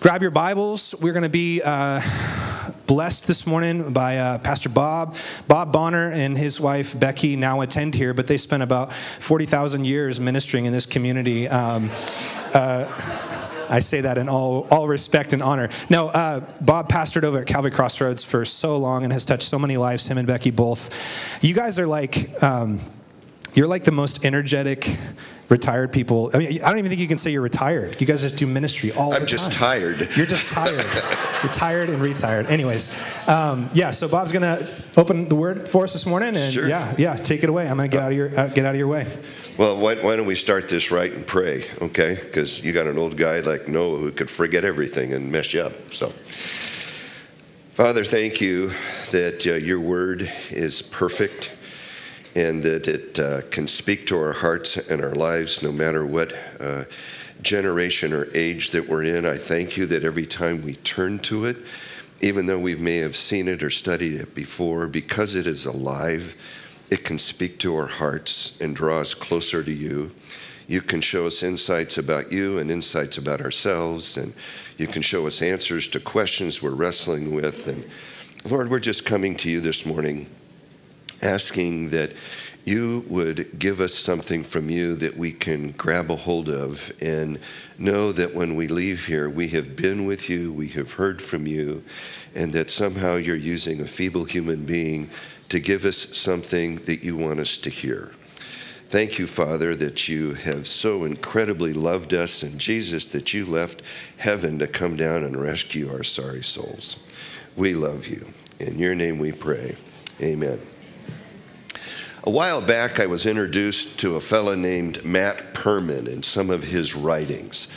grab your Bibles. We're going to be uh, blessed this morning by uh, Pastor Bob. Bob Bonner and his wife Becky now attend here, but they spent about 40,000 years ministering in this community. Um, uh, I say that in all, all respect and honor. No, uh, Bob pastored over at Calvary Crossroads for so long and has touched so many lives, him and Becky both. You guys are like, um, you're like the most energetic retired people. I mean, I don't even think you can say you're retired. You guys just do ministry all I'm the time. I'm just tired. You're just tired. you're tired and retired. Anyways, um, yeah. So Bob's gonna open the word for us this morning, and Sure. yeah, yeah, take it away. I'm gonna get out of your uh, get out of your way. Well, why, why don't we start this right and pray, okay? Because you got an old guy like Noah who could forget everything and mess you up. So, Father, thank you that uh, your word is perfect and that it uh, can speak to our hearts and our lives no matter what uh, generation or age that we're in. I thank you that every time we turn to it, even though we may have seen it or studied it before, because it is alive, it can speak to our hearts and draw us closer to you. You can show us insights about you and insights about ourselves, and you can show us answers to questions we're wrestling with. And Lord, we're just coming to you this morning asking that you would give us something from you that we can grab a hold of and know that when we leave here, we have been with you, we have heard from you, and that somehow you're using a feeble human being to give us something that you want us to hear. Thank you, Father, that you have so incredibly loved us, and Jesus, that you left heaven to come down and rescue our sorry souls. We love you. In your name we pray. Amen. A while back, I was introduced to a fellow named Matt Perman and some of his writings.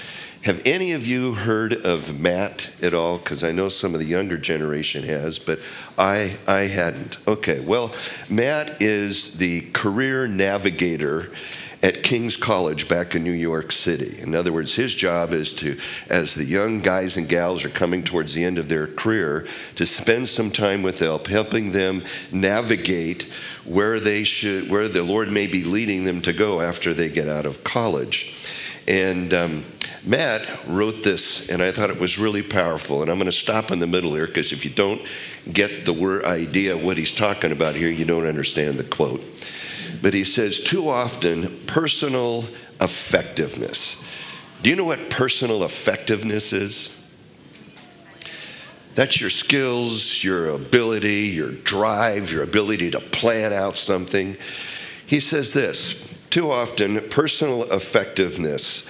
Have any of you heard of Matt at all? Because I know some of the younger generation has, but I, I hadn't. Okay, well, Matt is the career navigator at King's College back in New York City. In other words, his job is to, as the young guys and gals are coming towards the end of their career, to spend some time with them, helping them navigate where they should, where the Lord may be leading them to go after they get out of college. And um, Matt wrote this, and I thought it was really powerful. And I'm going to stop in the middle here because if you don't get the word idea what he's talking about here, you don't understand the quote. But he says, too often, personal effectiveness. Do you know what personal effectiveness is? That's your skills, your ability, your drive, your ability to plan out something. He says this too often, personal effectiveness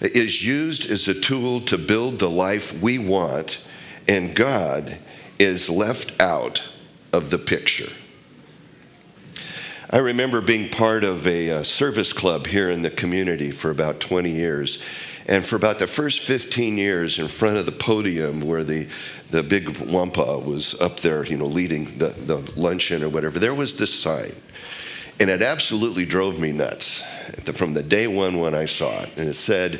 is used as a tool to build the life we want, and God is left out of the picture. I remember being part of a, uh service club here in the community for about 20 years. And for about the first 15 years, in front of the podium where the, the big wampa was up there, you know, leading the, the luncheon or whatever, there was this sign. And it absolutely drove me nuts from the day one when I saw it. And it said,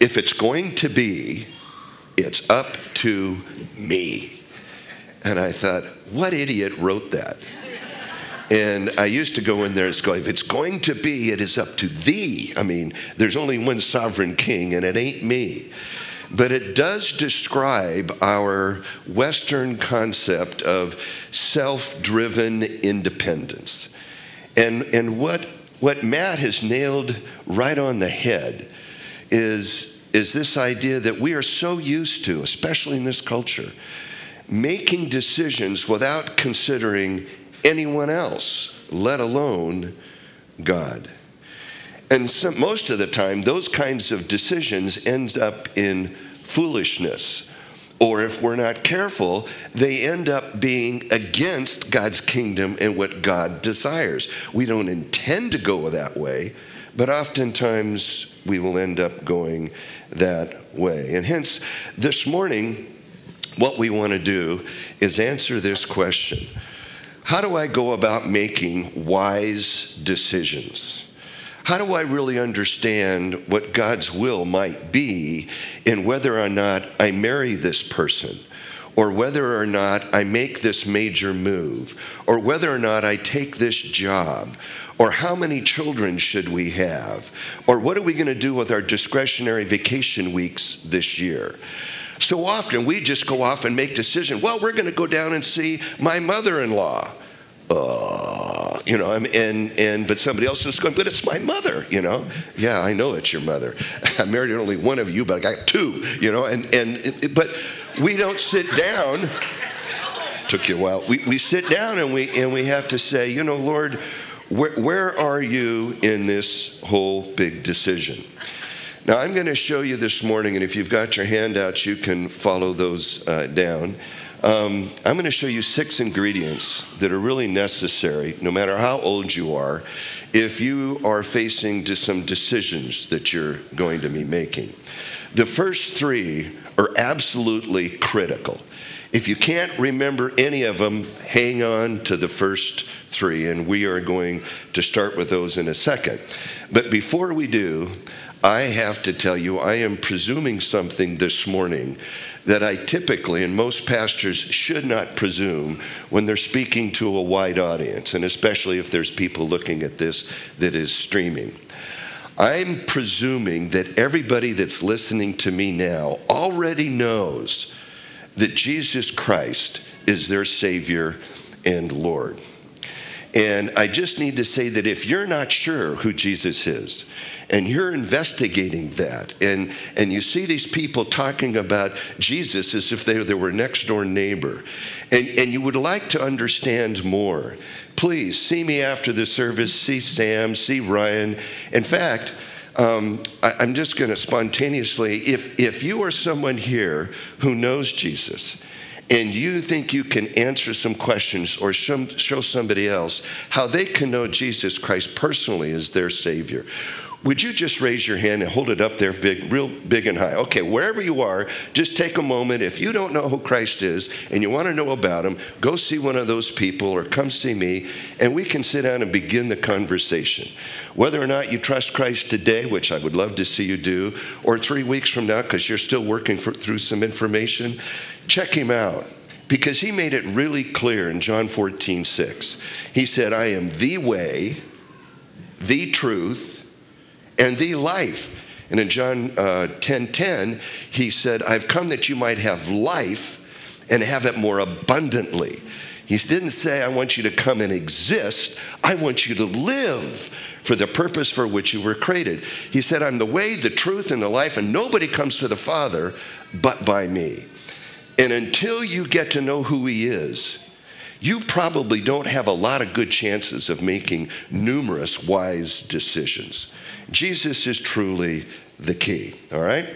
if it's going to be, it's up to me. And I thought, what idiot wrote that? And I used to go in there and go, if it's going to be, it is up to thee. I mean, there's only one sovereign king, and it ain't me. But it does describe our Western concept of self driven independence. And, and what, what Matt has nailed right on the head is, is this idea that we are so used to, especially in this culture, making decisions without considering anyone else, let alone God. And so, most of the time, those kinds of decisions end up in foolishness. Or if we're not careful, they end up being against God's kingdom and what God desires. We don't intend to go that way, but oftentimes we will end up going that way. And hence, this morning, what we want to do is answer this question How do I go about making wise decisions? How do I really understand what God's will might be in whether or not I marry this person, or whether or not I make this major move, or whether or not I take this job, or how many children should we have, or what are we going to do with our discretionary vacation weeks this year. So often we just go off and make decisions. Well, we're going to go down and see my mother-in-law. Uh, you know, I'm, and and but somebody else is going, but it's my mother, you know. Yeah, I know it's your mother. I married only one of you, but I got two, you know. And and but we don't sit down. Took you a while. We we sit down and we and we have to say, you know, Lord, where where are you in this whole big decision? Now, I'm going to show you this morning, and if you've got your handouts, you can follow those uh, down. Um, I'm going to show you six ingredients that are really necessary, no matter how old you are, if you are facing some decisions that you're going to be making. The first three are absolutely critical. If you can't remember any of them, hang on to the first three, and we are going to start with those in a second. But before we do, I have to tell you, I am presuming something this morning that I typically, and most pastors should not presume when they're speaking to a wide audience, and especially if there's people looking at this that is streaming. I'm presuming that everybody that's listening to me now already knows that Jesus Christ is their Savior and Lord. And I just need to say that if you're not sure who Jesus is, and you're investigating that. And, and you see these people talking about jesus as if they, they were next door neighbor. And, and you would like to understand more. Please see me after the service see sam see ryan. In fact um, I, i'm just going to spontaneously if, if you are someone here who knows jesus and you think you can answer some questions or show somebody else how they can know Jesus Christ personally as their Savior, would you just raise your hand and hold it up there big, real big and high? Okay, wherever you are, just take a moment. If you don't know who Christ is and you want to know about him, go see one of those people or come see me, and we can sit down and begin the conversation. Whether or not you trust Christ today, which I would love to see you do, or three weeks from now, because you're still working for, through some information, check him out because he made it really clear in John 14, 6. He said, I am the way, the truth, and the life. And in John uh, 10 10, he said, I've come that you might have life and have it more abundantly. He didn't say, I want you to come and exist. I want you to live for the purpose for which you were created. He said, I'm the way, the truth, and the life, and nobody comes to the Father but by me. And until you get to know who He is, you probably don't have a lot of good chances of making numerous wise decisions. Jesus is truly the key, all right?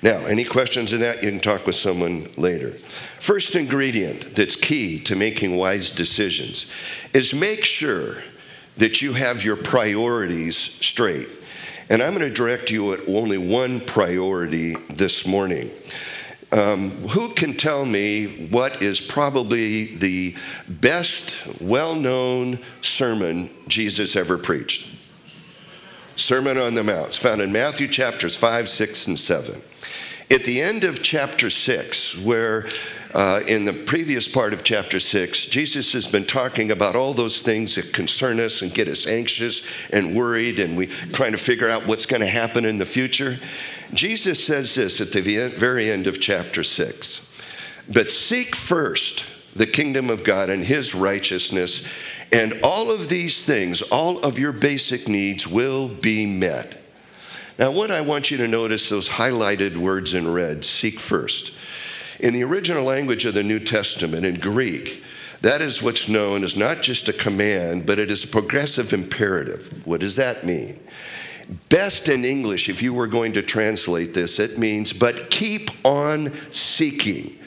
Now, any questions in that? You can talk with someone later. First ingredient that's key to making wise decisions is make sure that you have your priorities straight. And I'm going to direct you at only one priority this morning. Um, who can tell me what is probably the best, well known sermon Jesus ever preached? Sermon on the Mount. It's found in Matthew chapters 5, 6, and 7. At the end of chapter 6, where uh, in the previous part of chapter 6, Jesus has been talking about all those things that concern us and get us anxious and worried, and we trying to figure out what's going to happen in the future. Jesus says this at the very end of chapter 6 But seek first the kingdom of God and his righteousness, and all of these things, all of your basic needs will be met. Now, what I want you to notice those highlighted words in red seek first. In the original language of the New Testament, in Greek, that is what's known as not just a command, but it is a progressive imperative. What does that mean? Best in English, if you were going to translate this, it means, but keep on seeking.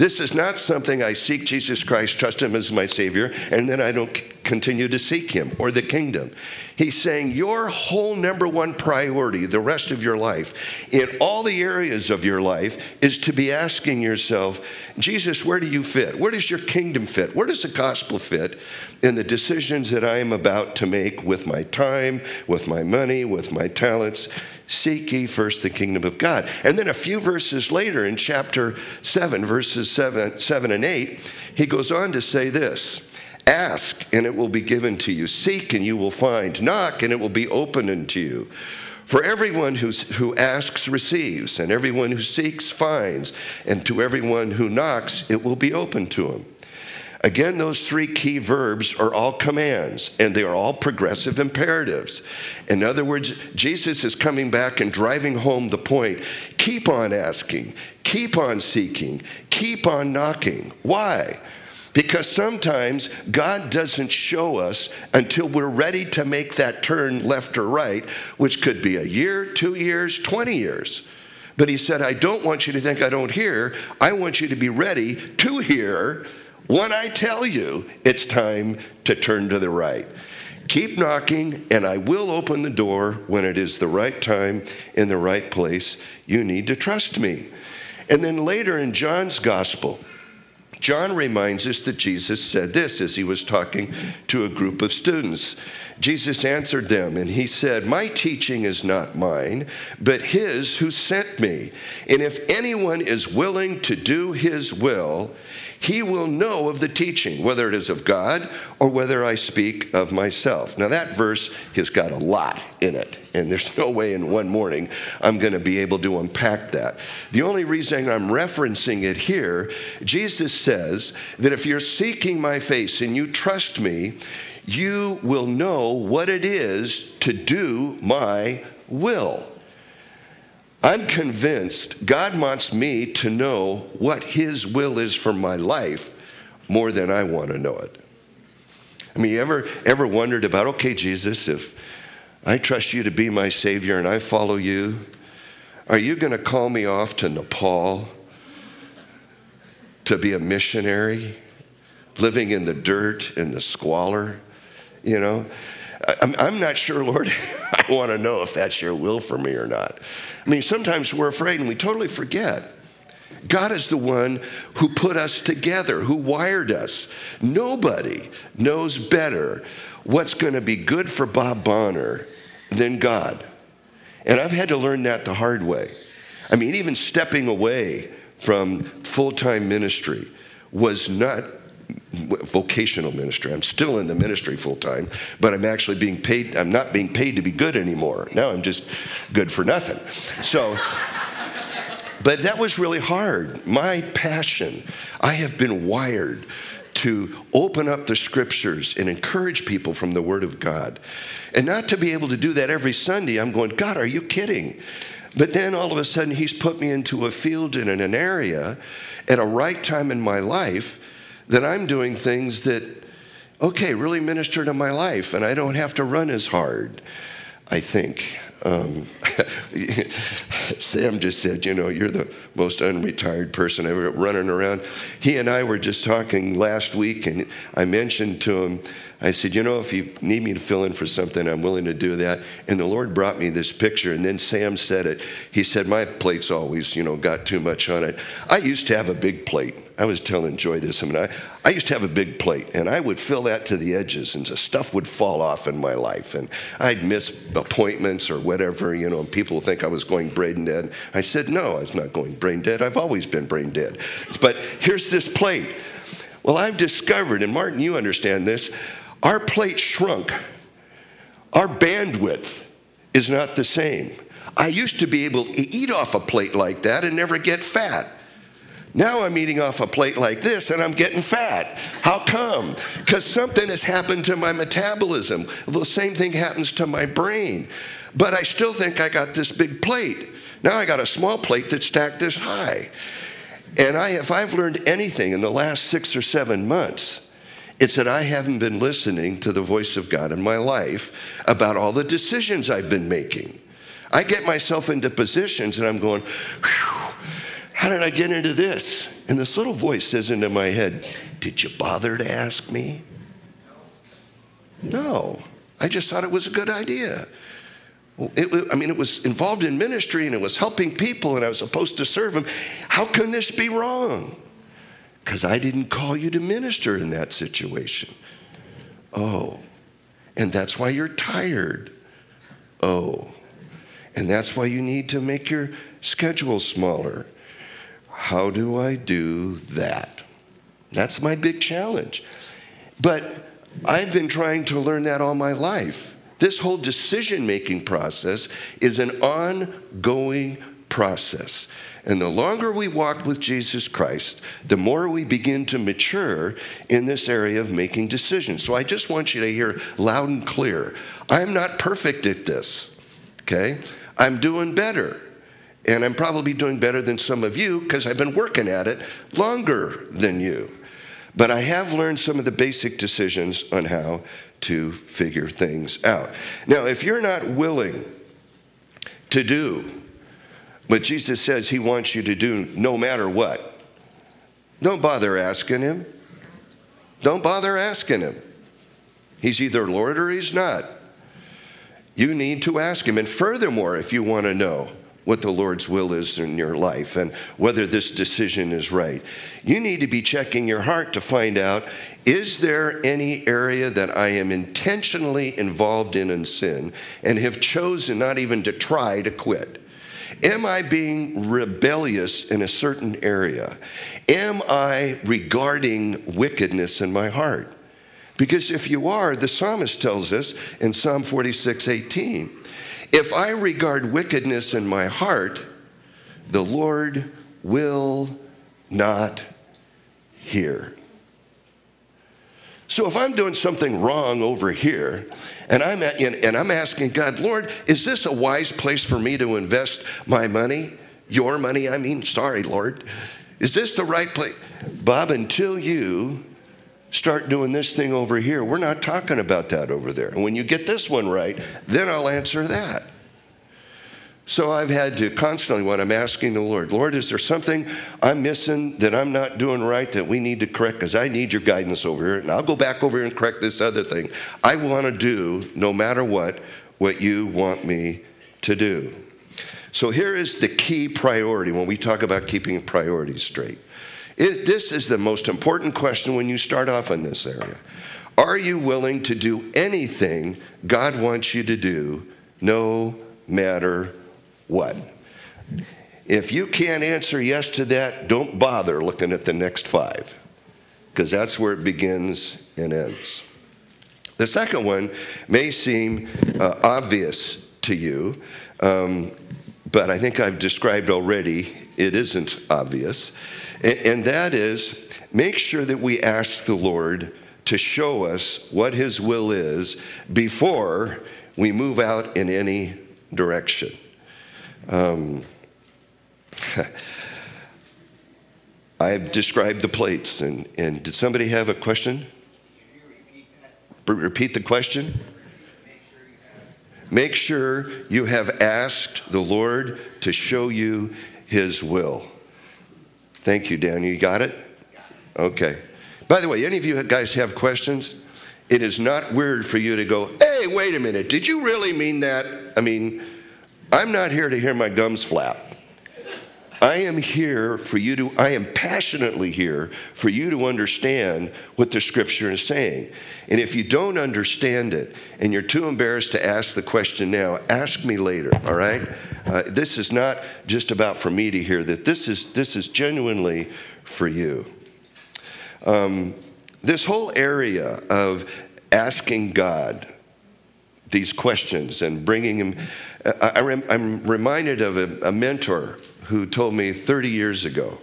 This is not something I seek Jesus Christ, trust Him as my Savior, and then I don't continue to seek Him or the kingdom. He's saying your whole number one priority, the rest of your life, in all the areas of your life, is to be asking yourself, Jesus, where do you fit? Where does your kingdom fit? Where does the gospel fit in the decisions that I am about to make with my time, with my money, with my talents? Seek ye first the kingdom of God. And then a few verses later in chapter 7, verses 7, 7 and 8, he goes on to say this Ask, and it will be given to you. Seek, and you will find. Knock, and it will be opened unto you. For everyone who's, who asks receives, and everyone who seeks finds, and to everyone who knocks it will be open to him. Again, those three key verbs are all commands, and they are all progressive imperatives. In other words, Jesus is coming back and driving home the point keep on asking, keep on seeking, keep on knocking. Why? Because sometimes God doesn't show us until we're ready to make that turn left or right, which could be a year, two years, 20 years. But He said, I don't want you to think I don't hear. I want you to be ready to hear when I tell you it's time to turn to the right. Keep knocking, and I will open the door when it is the right time in the right place. You need to trust me. And then later in John's gospel, John reminds us that Jesus said this as he was talking to a group of students. Jesus answered them and he said, My teaching is not mine, but his who sent me. And if anyone is willing to do his will, he will know of the teaching, whether it is of God or whether I speak of myself. Now, that verse has got a lot in it, and there's no way in one morning I'm going to be able to unpack that. The only reason I'm referencing it here, Jesus says that if you're seeking my face and you trust me, you will know what it is to do my will. I'm convinced God wants me to know what His will is for my life more than I want to know it. I mean, you ever, ever wondered about, okay, Jesus, if I trust you to be my Savior and I follow you, are you going to call me off to Nepal to be a missionary, living in the dirt and the squalor? You know, I'm, I'm not sure, Lord, I want to know if that's your will for me or not. I mean, sometimes we're afraid and we totally forget. God is the one who put us together, who wired us. Nobody knows better what's going to be good for Bob Bonner than God. And I've had to learn that the hard way. I mean, even stepping away from full time ministry was not vocational ministry. I'm still in the ministry full time, but I'm actually being paid. I'm not being paid to be good anymore. Now I'm just good for nothing. So, but that was really hard. My passion, I have been wired to open up the scriptures and encourage people from the Word of God. And not to be able to do that every Sunday, I'm going, God, are you kidding? But then all of a sudden, He's put me into a field and in an area at a right time in my life that I'm doing things that, okay, really minister to my life and I don't have to run as hard, I think. Um, Sam just said, you know, you're the most unretired person ever running around. He and I were just talking last week, and I mentioned to him I said, You know, if you need me to fill in for something, I'm willing to do that. And the Lord brought me this picture, and then Sam said it. He said, My plate's always, you know, got too much on it. I used to have a big plate. I was telling Joy this. I mean, I, I used to have a big plate, and I would fill that to the edges, and stuff would fall off in my life. And I'd miss appointments or whatever, you know, and people would think I was going brain dead. I said, No, I was not going brain dead. I've always been brain dead. But here's this plate. Well, I've discovered, and Martin, you understand this, our plate shrunk. Our bandwidth is not the same. I used to be able to eat off a plate like that and never get fat. Now I'm eating off a plate like this and I'm getting fat. How come? Because something has happened to my metabolism. The same thing happens to my brain. But I still think I got this big plate. Now I got a small plate that's stacked this high. And I, if I've learned anything in the last six or seven months, it's that I haven't been listening to the voice of God in my life about all the decisions I've been making. I get myself into positions and I'm going, how did I get into this? And this little voice says into my head, Did you bother to ask me? No, I just thought it was a good idea. It, I mean, it was involved in ministry and it was helping people and I was supposed to serve them. How can this be wrong? Because I didn't call you to minister in that situation. Oh, and that's why you're tired. Oh. And that's why you need to make your schedule smaller. How do I do that? That's my big challenge. But I've been trying to learn that all my life. This whole decision making process is an ongoing process. And the longer we walk with Jesus Christ, the more we begin to mature in this area of making decisions. So I just want you to hear loud and clear I'm not perfect at this, okay? I'm doing better. And I'm probably doing better than some of you because I've been working at it longer than you. But I have learned some of the basic decisions on how to figure things out. Now, if you're not willing to do what Jesus says he wants you to do no matter what, don't bother asking him. Don't bother asking him. He's either Lord or he's not. You need to ask him. And furthermore, if you want to know, what the Lord's will is in your life and whether this decision is right. You need to be checking your heart to find out is there any area that I am intentionally involved in in sin and have chosen not even to try to quit? Am I being rebellious in a certain area? Am I regarding wickedness in my heart? Because if you are, the psalmist tells us in Psalm 46 18, if I regard wickedness in my heart, the Lord will not hear. So if I'm doing something wrong over here, and I'm, at, and I'm asking God, Lord, is this a wise place for me to invest my money? Your money, I mean, sorry, Lord. Is this the right place? Bob, until you start doing this thing over here. We're not talking about that over there. And when you get this one right, then I'll answer that. So I've had to constantly, when I'm asking the Lord, Lord, is there something I'm missing that I'm not doing right that we need to correct? Because I need your guidance over here. And I'll go back over here and correct this other thing. I want to do, no matter what, what you want me to do. So here is the key priority when we talk about keeping priorities straight. It, this is the most important question when you start off in this area. Are you willing to do anything God wants you to do, no matter what? If you can't answer yes to that, don't bother looking at the next five, because that's where it begins and ends. The second one may seem uh, obvious to you, um, but I think I've described already it isn't obvious. And that is make sure that we ask the Lord to show us what His will is before we move out in any direction. Um, I've described the plates, and, and did somebody have a question? Repeat the question. Make sure you have asked the Lord to show you His will. Thank you, Daniel. You got it? Okay. By the way, any of you guys have questions? It is not weird for you to go, hey, wait a minute, did you really mean that? I mean, I'm not here to hear my gums flap. I am here for you to, I am passionately here for you to understand what the scripture is saying. And if you don't understand it and you're too embarrassed to ask the question now, ask me later, all right? Uh, this is not just about for me to hear that. This is, this is genuinely for you. Um, this whole area of asking God these questions and bringing him, I, am reminded of a, a, mentor who told me 30 years ago.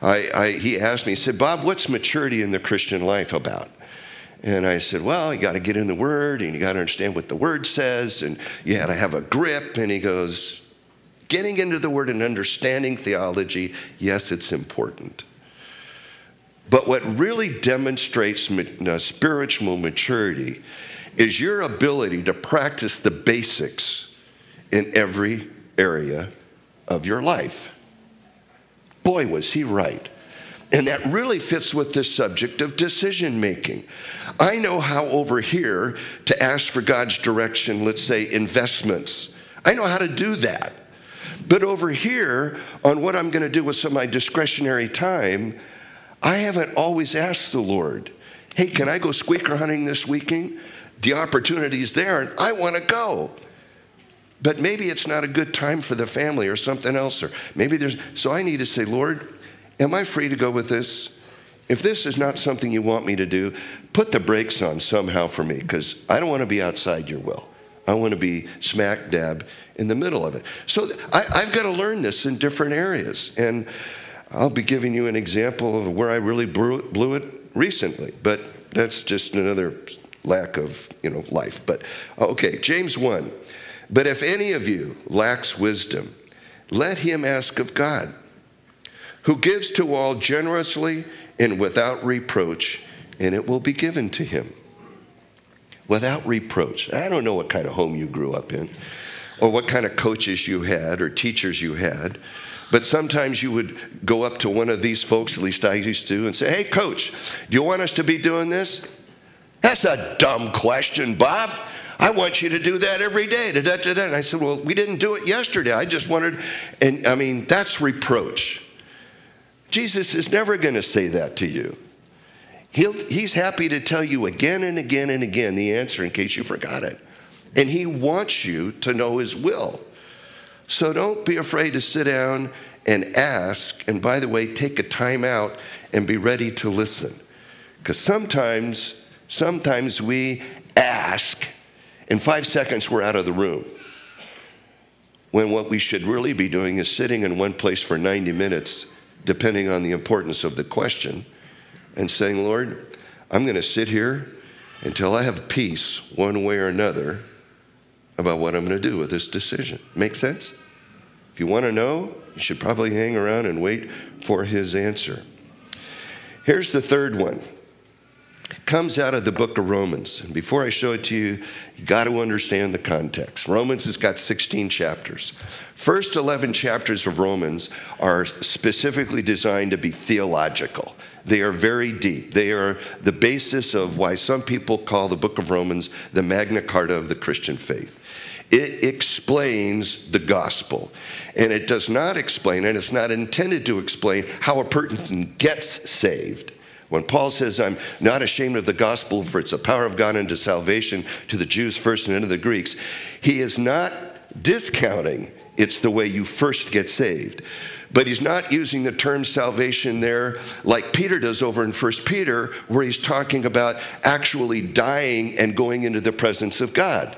I, I, he asked me, he said, Bob, what's maturity in the Christian life about? And I said, Well, you got to get in the Word and you got to understand what the Word says and you got to have a grip. And he goes, Getting into the Word and understanding theology, yes, it's important. But what really demonstrates uh, spiritual maturity is your ability to practice the basics in every area of your life. Boy, was he right. And that really fits with this subject of decision making. I know how over here to ask for God's direction, let's say investments. I know how to do that. But over here, on what I'm going to do with some of my discretionary time, I haven't always asked the Lord, hey, can I go squeaker hunting this weekend? The opportunity is there, and I want to go. but maybe it's not a good time for the family or something else, or maybe there's. So I need to say, Lord, am I free to go with this? If this is not something you want me to do, put the brakes on somehow for me, because I don't want to be outside your will. I want to be smack dab in the middle of it. So I, have got to learn this in different areas. And I'll be giving you an example of where I really blew it recently, but that's just another lack of you know life. But okay, James 1. But if any of you lacks wisdom, let him ask of God, who gives to all generously and without reproach, and it will be given to him. Without reproach. I don't know what kind of home you grew up in, or what kind of coaches you had, or teachers you had. But sometimes you would go up to one of these folks, at least I used to, and say, Hey, coach, do you want us to be doing this? That's a dumb question, Bob. I want you to do that every day. And I said, Well, we didn't do it yesterday. I just wanted, and I mean, that's reproach. Jesus is never going to say that to you. He'll, he's happy to tell you again and again and again the answer in case you forgot it. And he wants you to know his will. So don't be afraid to sit down and ask. And by the way, take a time out and be ready to listen. Because sometimes, sometimes we ask, in five seconds we're out of the room. When what we should really be doing is sitting in one place for 90 minutes, depending on the importance of the question, and saying, Lord, I'm going to sit here until I have peace one way or another about what I'm going to do with this decision. Make sense? If you want to know, you should probably hang around and wait for his answer. Here's the third one. Comes out of the book of Romans. And before I show it to you, you got to understand the context. Romans has got 16 chapters. First 11 chapters of Romans are specifically designed to be theological. They are very deep. They are the basis of why some people call the book of Romans the Magna Carta of the Christian faith. It explains the gospel. And it does not explain, and it's not intended to explain, how a person gets saved. When Paul says, I'm not ashamed of the gospel, for it's the power of God unto salvation to the Jews first and then to the Greeks, he is not discounting it's the way you first get saved. But he's not using the term salvation there like Peter does over in 1 Peter, where he's talking about actually dying and going into the presence of God.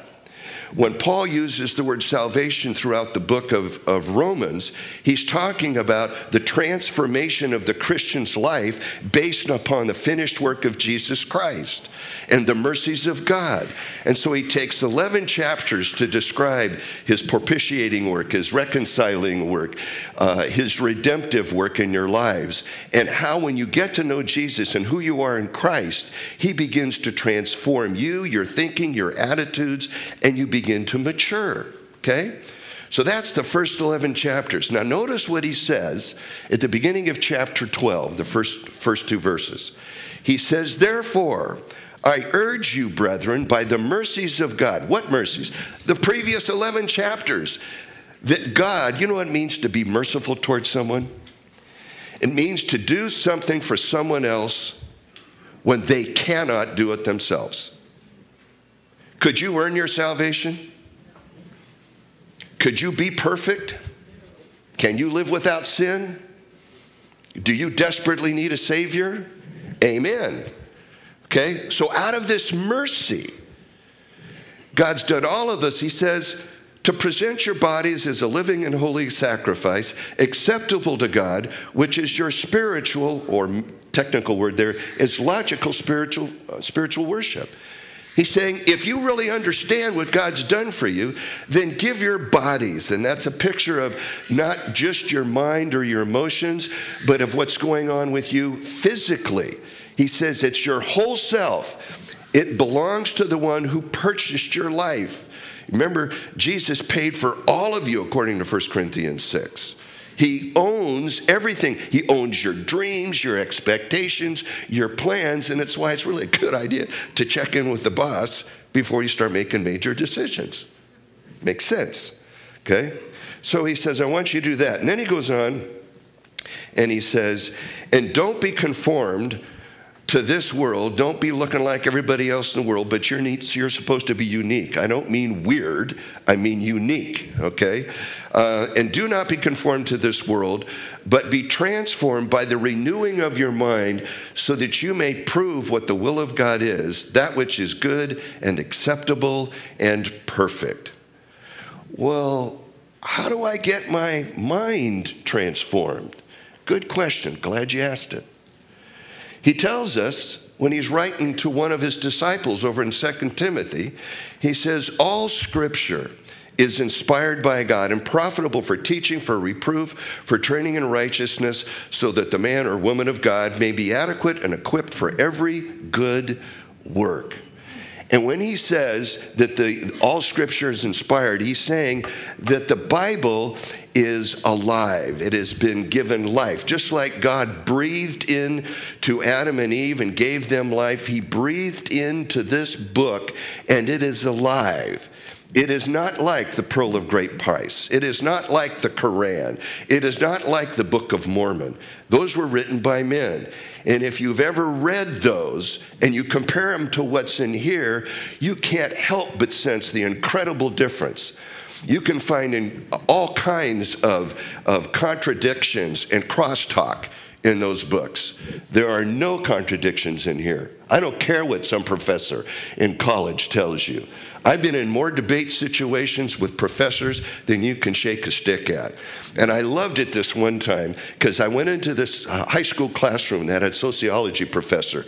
When Paul uses the word salvation throughout the book of, of Romans, he's talking about the transformation of the Christian's life based upon the finished work of Jesus Christ and the mercies of God. And so he takes 11 chapters to describe his propitiating work, his reconciling work, uh, his redemptive work in your lives, and how when you get to know Jesus and who you are in Christ, he begins to transform you, your thinking, your attitudes, and you begin to mature. Okay? So that's the first 11 chapters. Now, notice what he says at the beginning of chapter 12, the first, first two verses. He says, Therefore, I urge you, brethren, by the mercies of God. What mercies? The previous 11 chapters. That God, you know what it means to be merciful towards someone? It means to do something for someone else when they cannot do it themselves. Could you earn your salvation? Could you be perfect? Can you live without sin? Do you desperately need a Savior? Amen. Okay? So, out of this mercy, God's done all of this. He says, to present your bodies as a living and holy sacrifice, acceptable to God, which is your spiritual, or technical word there, is logical spiritual, uh, spiritual worship. He's saying, if you really understand what God's done for you, then give your bodies. And that's a picture of not just your mind or your emotions, but of what's going on with you physically. He says it's your whole self. It belongs to the one who purchased your life. Remember, Jesus paid for all of you according to 1 Corinthians 6. He owns everything. He owns your dreams, your expectations, your plans, and it's why it's really a good idea to check in with the boss before you start making major decisions. Makes sense. Okay? So he says, I want you to do that. And then he goes on and he says, and don't be conformed to this world. Don't be looking like everybody else in the world, but you're, you're supposed to be unique. I don't mean weird, I mean unique, okay? Uh, and do not be conformed to this world, but be transformed by the renewing of your mind so that you may prove what the will of God is, that which is good and acceptable and perfect. Well, how do I get my mind transformed? Good question. Glad you asked it. He tells us when he's writing to one of his disciples over in 2 Timothy, he says, All scripture is inspired by God and profitable for teaching, for reproof, for training in righteousness, so that the man or woman of God may be adequate and equipped for every good work. And when he says that the, all scripture is inspired, he's saying that the Bible is alive. It has been given life. Just like God breathed in to Adam and Eve and gave them life, he breathed into this book and it is alive. It is not like the Pearl of Great Price. It is not like the Koran. It is not like the Book of Mormon. Those were written by men. And if you've ever read those and you compare them to what's in here, you can't help but sense the incredible difference. You can find in all kinds of, of contradictions and crosstalk in those books. There are no contradictions in here. I don't care what some professor in college tells you. I've been in more debate situations with professors than you can shake a stick at. And I loved it this one time because I went into this uh, high school classroom that had sociology professor.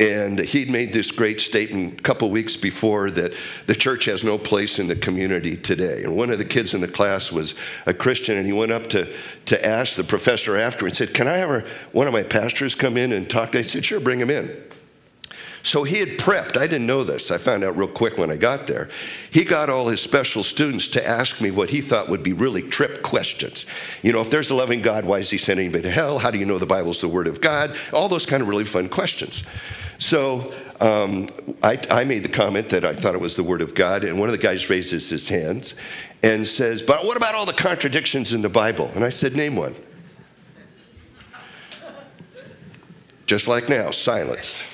And he'd made this great statement a couple weeks before that the church has no place in the community today. And one of the kids in the class was a Christian, and he went up to, to ask the professor after and said, Can I have one of my pastors come in and talk? I said, Sure, bring him in. So he had prepped. I didn't know this. I found out real quick when I got there. He got all his special students to ask me what he thought would be really trip questions. You know, if there's a loving God, why is he sending anybody to hell? How do you know the Bible's the Word of God? All those kind of really fun questions. So um, I, I made the comment that I thought it was the Word of God, and one of the guys raises his hands and says, But what about all the contradictions in the Bible? And I said, Name one. Just like now, silence.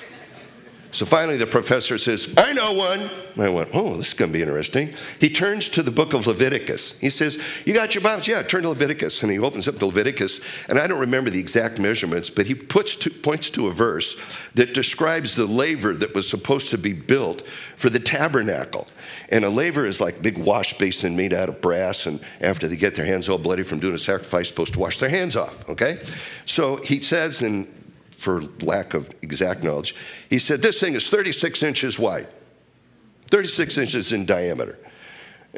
So finally, the professor says, I know one. I went, Oh, this is going to be interesting. He turns to the book of Leviticus. He says, You got your Bibles? Yeah, turn to Leviticus. And he opens up to Leviticus, and I don't remember the exact measurements, but he to, points to a verse that describes the laver that was supposed to be built for the tabernacle. And a laver is like a big wash basin made out of brass, and after they get their hands all bloody from doing a sacrifice, supposed to wash their hands off, okay? So he says in for lack of exact knowledge. He said, This thing is 36 inches wide, 36 inches in diameter.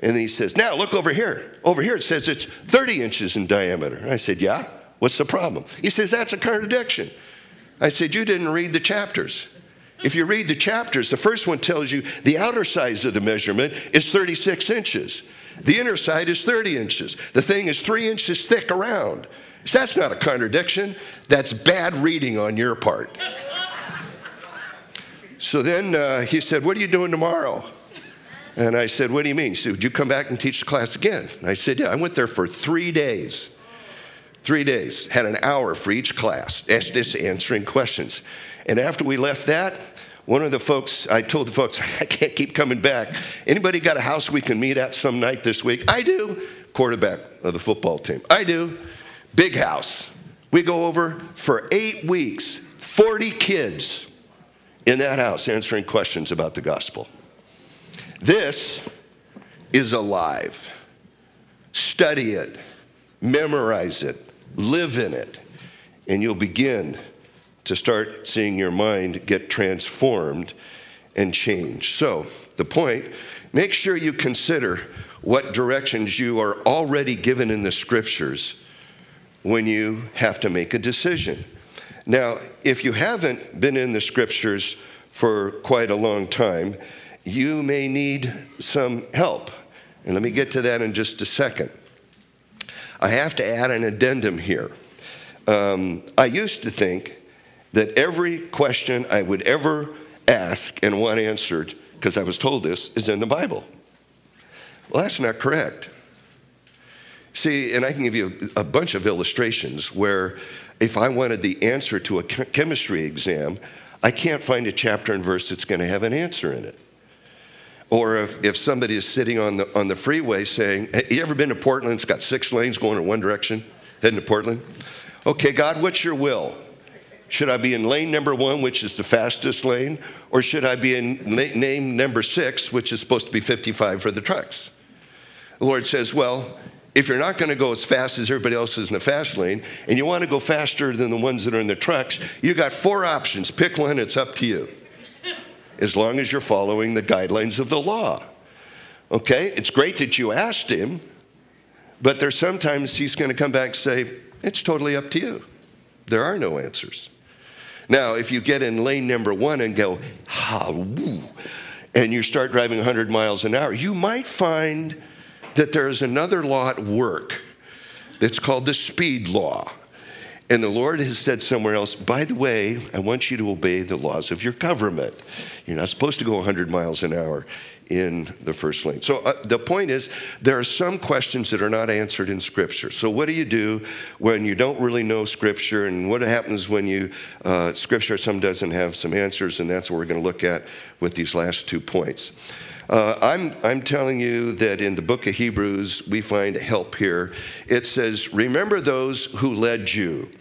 And he says, Now look over here. Over here it says it's 30 inches in diameter. I said, Yeah, what's the problem? He says, That's a contradiction. I said, You didn't read the chapters. If you read the chapters, the first one tells you the outer size of the measurement is 36 inches. The inner side is 30 inches. The thing is three inches thick around. That's not a contradiction. That's bad reading on your part. So then uh, he said, What are you doing tomorrow? And I said, What do you mean? He said, Would you come back and teach the class again? And I said, Yeah. I went there for three days. Three days. Had an hour for each class, just answering questions. And after we left that, one of the folks, I told the folks, I can't keep coming back. Anybody got a house we can meet at some night this week? I do. Quarterback of the football team. I do. Big house. We go over for eight weeks, 40 kids in that house answering questions about the gospel. This is alive. Study it, memorize it, live in it, and you'll begin to start seeing your mind get transformed and changed. So, the point make sure you consider what directions you are already given in the scriptures when you have to make a decision. Now, if you haven't been in the scriptures for quite a long time, you may need some help. And let me get to that in just a second. I have to add an addendum here. Um, I used to think that every question I would ever ask and want answered, because I was told this, is in the Bible. Well, that's not correct. See, and I can give you a bunch of illustrations where if I wanted the answer to a chemistry exam, I can't find a chapter and verse that's going to have an answer in it. Or if, if somebody is sitting on the, on the freeway saying, hey, You ever been to Portland? It's got six lanes going in one direction, heading to Portland. Okay, God, what's your will? Should I be in lane number one, which is the fastest lane, or should I be in lane number six, which is supposed to be 55 for the trucks? The Lord says, Well, if you're not going to go as fast as everybody else is in the fast lane, and you want to go faster than the ones that are in the trucks, you got four options. Pick one, it's up to you. As long as you're following the guidelines of the law. Okay, it's great that you asked him, but there's sometimes he's going to come back and say, It's totally up to you. There are no answers. Now, if you get in lane number one and go, ha, woo, and you start driving 100 miles an hour, you might find that there is another law at work that's called the speed law. And the Lord has said somewhere else, by the way, I want you to obey the laws of your government. You're not supposed to go 100 miles an hour in the first lane. So uh, the point is, there are some questions that are not answered in Scripture. So what do you do when you don't really know Scripture, and what happens when you uh, Scripture some doesn't have some answers, and that's what we're going to look at with these last two points. Uh, I'm, I'm telling you that in the book of Hebrews, we find help here. It says, Remember those who led you,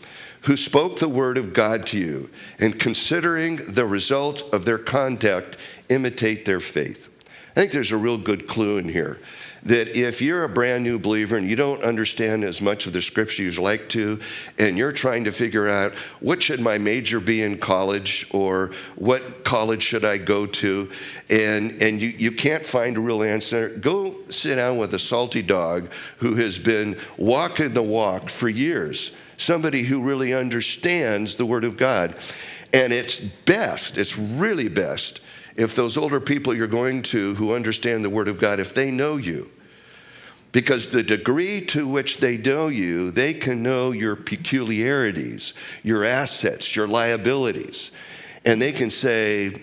who spoke the word of God to you, and considering the result of their conduct, imitate their faith. I think there's a real good clue in here that if you're a brand new believer and you don't understand as much of the scripture as you'd like to, and you're trying to figure out what should my major be in college or what college should I go to, and, and you, you can't find a real answer, go sit down with a salty dog who has been walking the walk for years, somebody who really understands the Word of God. And it's best, it's really best if those older people you're going to who understand the Word of God, if they know you, because the degree to which they know you, they can know your peculiarities, your assets, your liabilities. And they can say,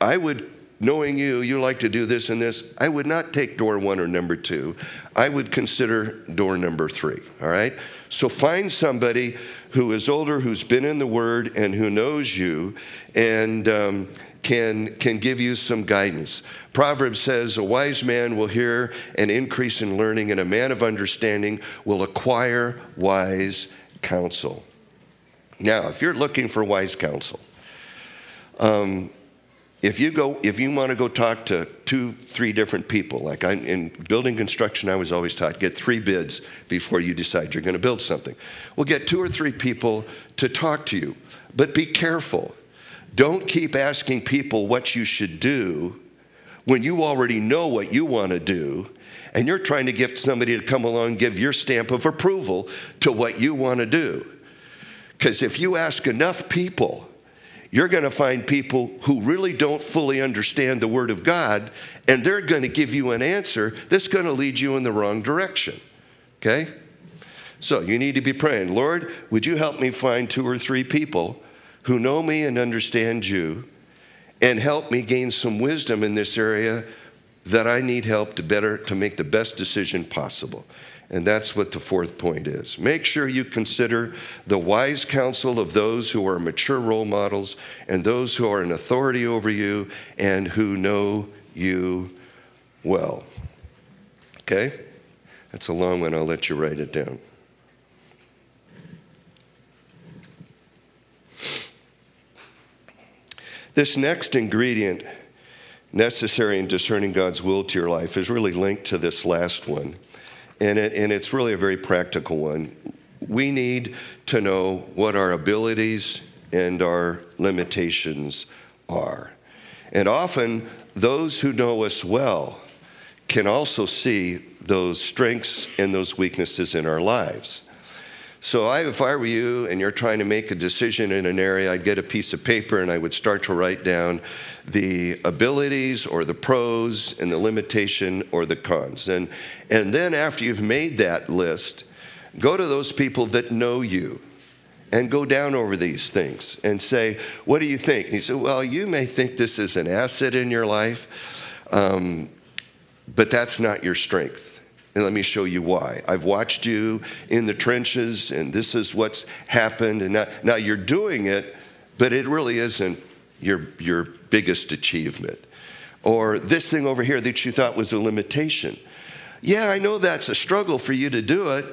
I would, knowing you, you like to do this and this, I would not take door one or number two. I would consider door number three, all right? So find somebody who is older, who's been in the Word, and who knows you, and um, can, can give you some guidance. Proverbs says, A wise man will hear an increase in learning, and a man of understanding will acquire wise counsel. Now, if you're looking for wise counsel, um, if you go, if you want to go talk to two, three different people, like I, in building construction, I was always taught get three bids before you decide you're going to build something. Well, get two or three people to talk to you, but be careful. Don't keep asking people what you should do when you already know what you want to do and you're trying to get somebody to come along and give your stamp of approval to what you want to do. Because if you ask enough people, you're going to find people who really don't fully understand the Word of God, and they're going to give you an answer that's going to lead you in the wrong direction. Okay? So you need to be praying, Lord, would you help me find two or three people who know me and understand you and help me gain some wisdom in this area that I need help to better to make the best decision possible. And that's what the fourth point is. Make sure you consider the wise counsel of those who are mature role models and those who are an authority over you and who know you well. Okay? That's a long one. I'll let you write it down. This next ingredient necessary in discerning God's will to your life is really linked to this last one. And, it, and it's really a very practical one. We need to know what our abilities and our limitations are. And often, those who know us well can also see those strengths and those weaknesses in our lives. So I, if I were you and you're trying to make a decision in an area, I'd get a piece of paper and I would start to write down the abilities or the pros and the limitation or the cons. And, and then after you've made that list, go to those people that know you and go down over these things and say, What do you think? And he said, Well, you may think this is an asset in your life, um, but that's not your strength. And let me show you why. I've watched you in the trenches, and this is what's happened. And now, now you're doing it, but it really isn't your, your biggest achievement? Or this thing over here that you thought was a limitation. Yeah, I know that's a struggle for you to do it,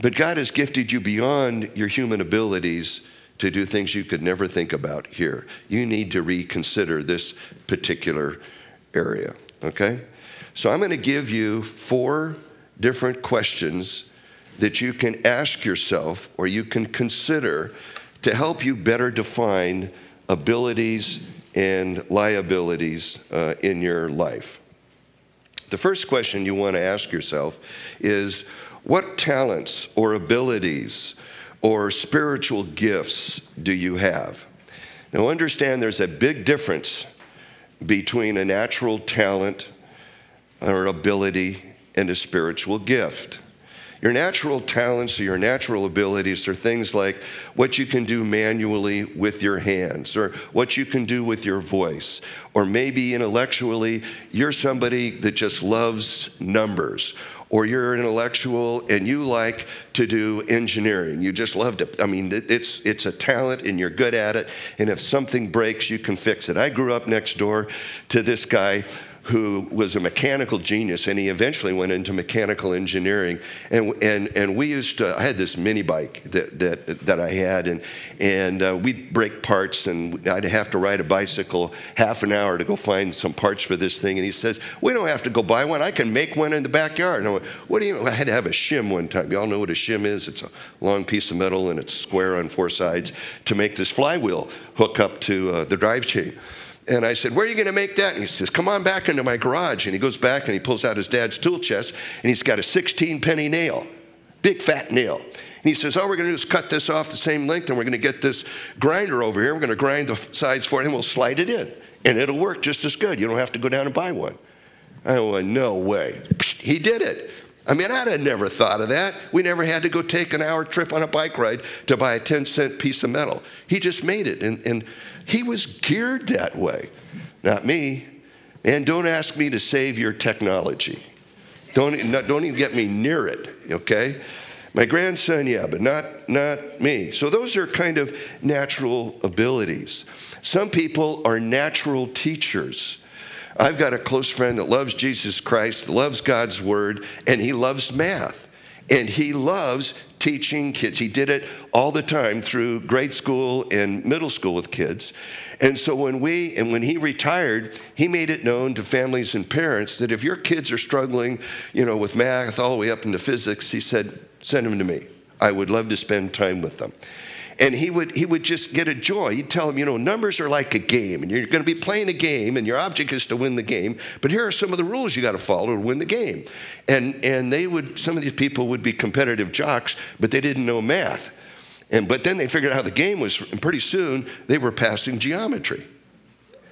but God has gifted you beyond your human abilities to do things you could never think about here. You need to reconsider this particular area, okay? So I'm going to give you four different questions that you can ask yourself or you can consider to help you better define abilities and liabilities uh, in your life. The first question you want to ask yourself is what talents or abilities or spiritual gifts do you have? Now, understand there's a big difference between a natural talent or ability and a spiritual gift. Your natural talents or your natural abilities are things like what you can do manually with your hands, or what you can do with your voice, or maybe intellectually, you're somebody that just loves numbers, or you're intellectual and you like to do engineering. You just love to, I mean, it's, it's a talent and you're good at it. And if something breaks, you can fix it. I grew up next door to this guy who was a mechanical genius, and he eventually went into mechanical engineering. And, and, and we used to, I had this mini bike that, that, that I had, and, and uh, we'd break parts, and I'd have to ride a bicycle half an hour to go find some parts for this thing. And he says, We don't have to go buy one, I can make one in the backyard. And I went, What do you I had to have a shim one time. Y'all know what a shim is? It's a long piece of metal, and it's square on four sides to make this flywheel hook up to uh, the drive chain. And I said, Where are you going to make that? And he says, Come on back into my garage. And he goes back and he pulls out his dad's tool chest and he's got a 16 penny nail, big fat nail. And he says, All we're going to do is cut this off the same length and we're going to get this grinder over here. We're going to grind the sides for it and we'll slide it in. And it'll work just as good. You don't have to go down and buy one. I went, No way. He did it. I mean, I'd have never thought of that. We never had to go take an hour trip on a bike ride to buy a 10 cent piece of metal. He just made it. And, and he was geared that way, not me. And don't ask me to save your technology. Don't, don't even get me near it, okay? My grandson, yeah, but not, not me. So those are kind of natural abilities. Some people are natural teachers. I've got a close friend that loves Jesus Christ, loves God's word, and he loves math. And he loves teaching kids. He did it all the time through grade school and middle school with kids. And so when we and when he retired, he made it known to families and parents that if your kids are struggling, you know, with math all the way up into physics, he said, send them to me. I would love to spend time with them and he would he would just get a joy. He'd tell him, you know, numbers are like a game, and you're going to be playing a game, and your object is to win the game. But here are some of the rules you got to follow to win the game. And and they would some of these people would be competitive jocks, but they didn't know math. And but then they figured out how the game was, and pretty soon they were passing geometry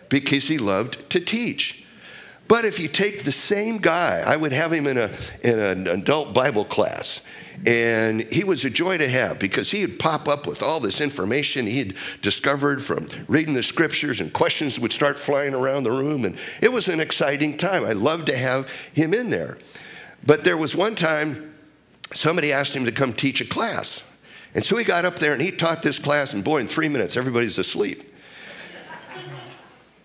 because he loved to teach. But if you take the same guy, I would have him in, a, in an adult Bible class, and he was a joy to have because he'd pop up with all this information he'd discovered from reading the scriptures, and questions would start flying around the room. And it was an exciting time. I loved to have him in there. But there was one time somebody asked him to come teach a class. And so he got up there and he taught this class, and boy, in three minutes, everybody's asleep.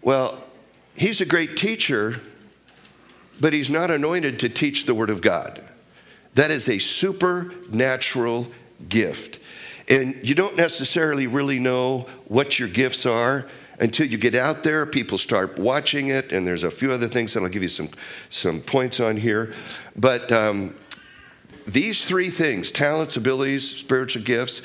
Well, he's a great teacher, but he's not anointed to teach the Word of God. That is a supernatural gift. And you don't necessarily really know what your gifts are until you get out there, people start watching it, and there's a few other things that I'll give you some, some points on here. But um, these three things talents, abilities, spiritual gifts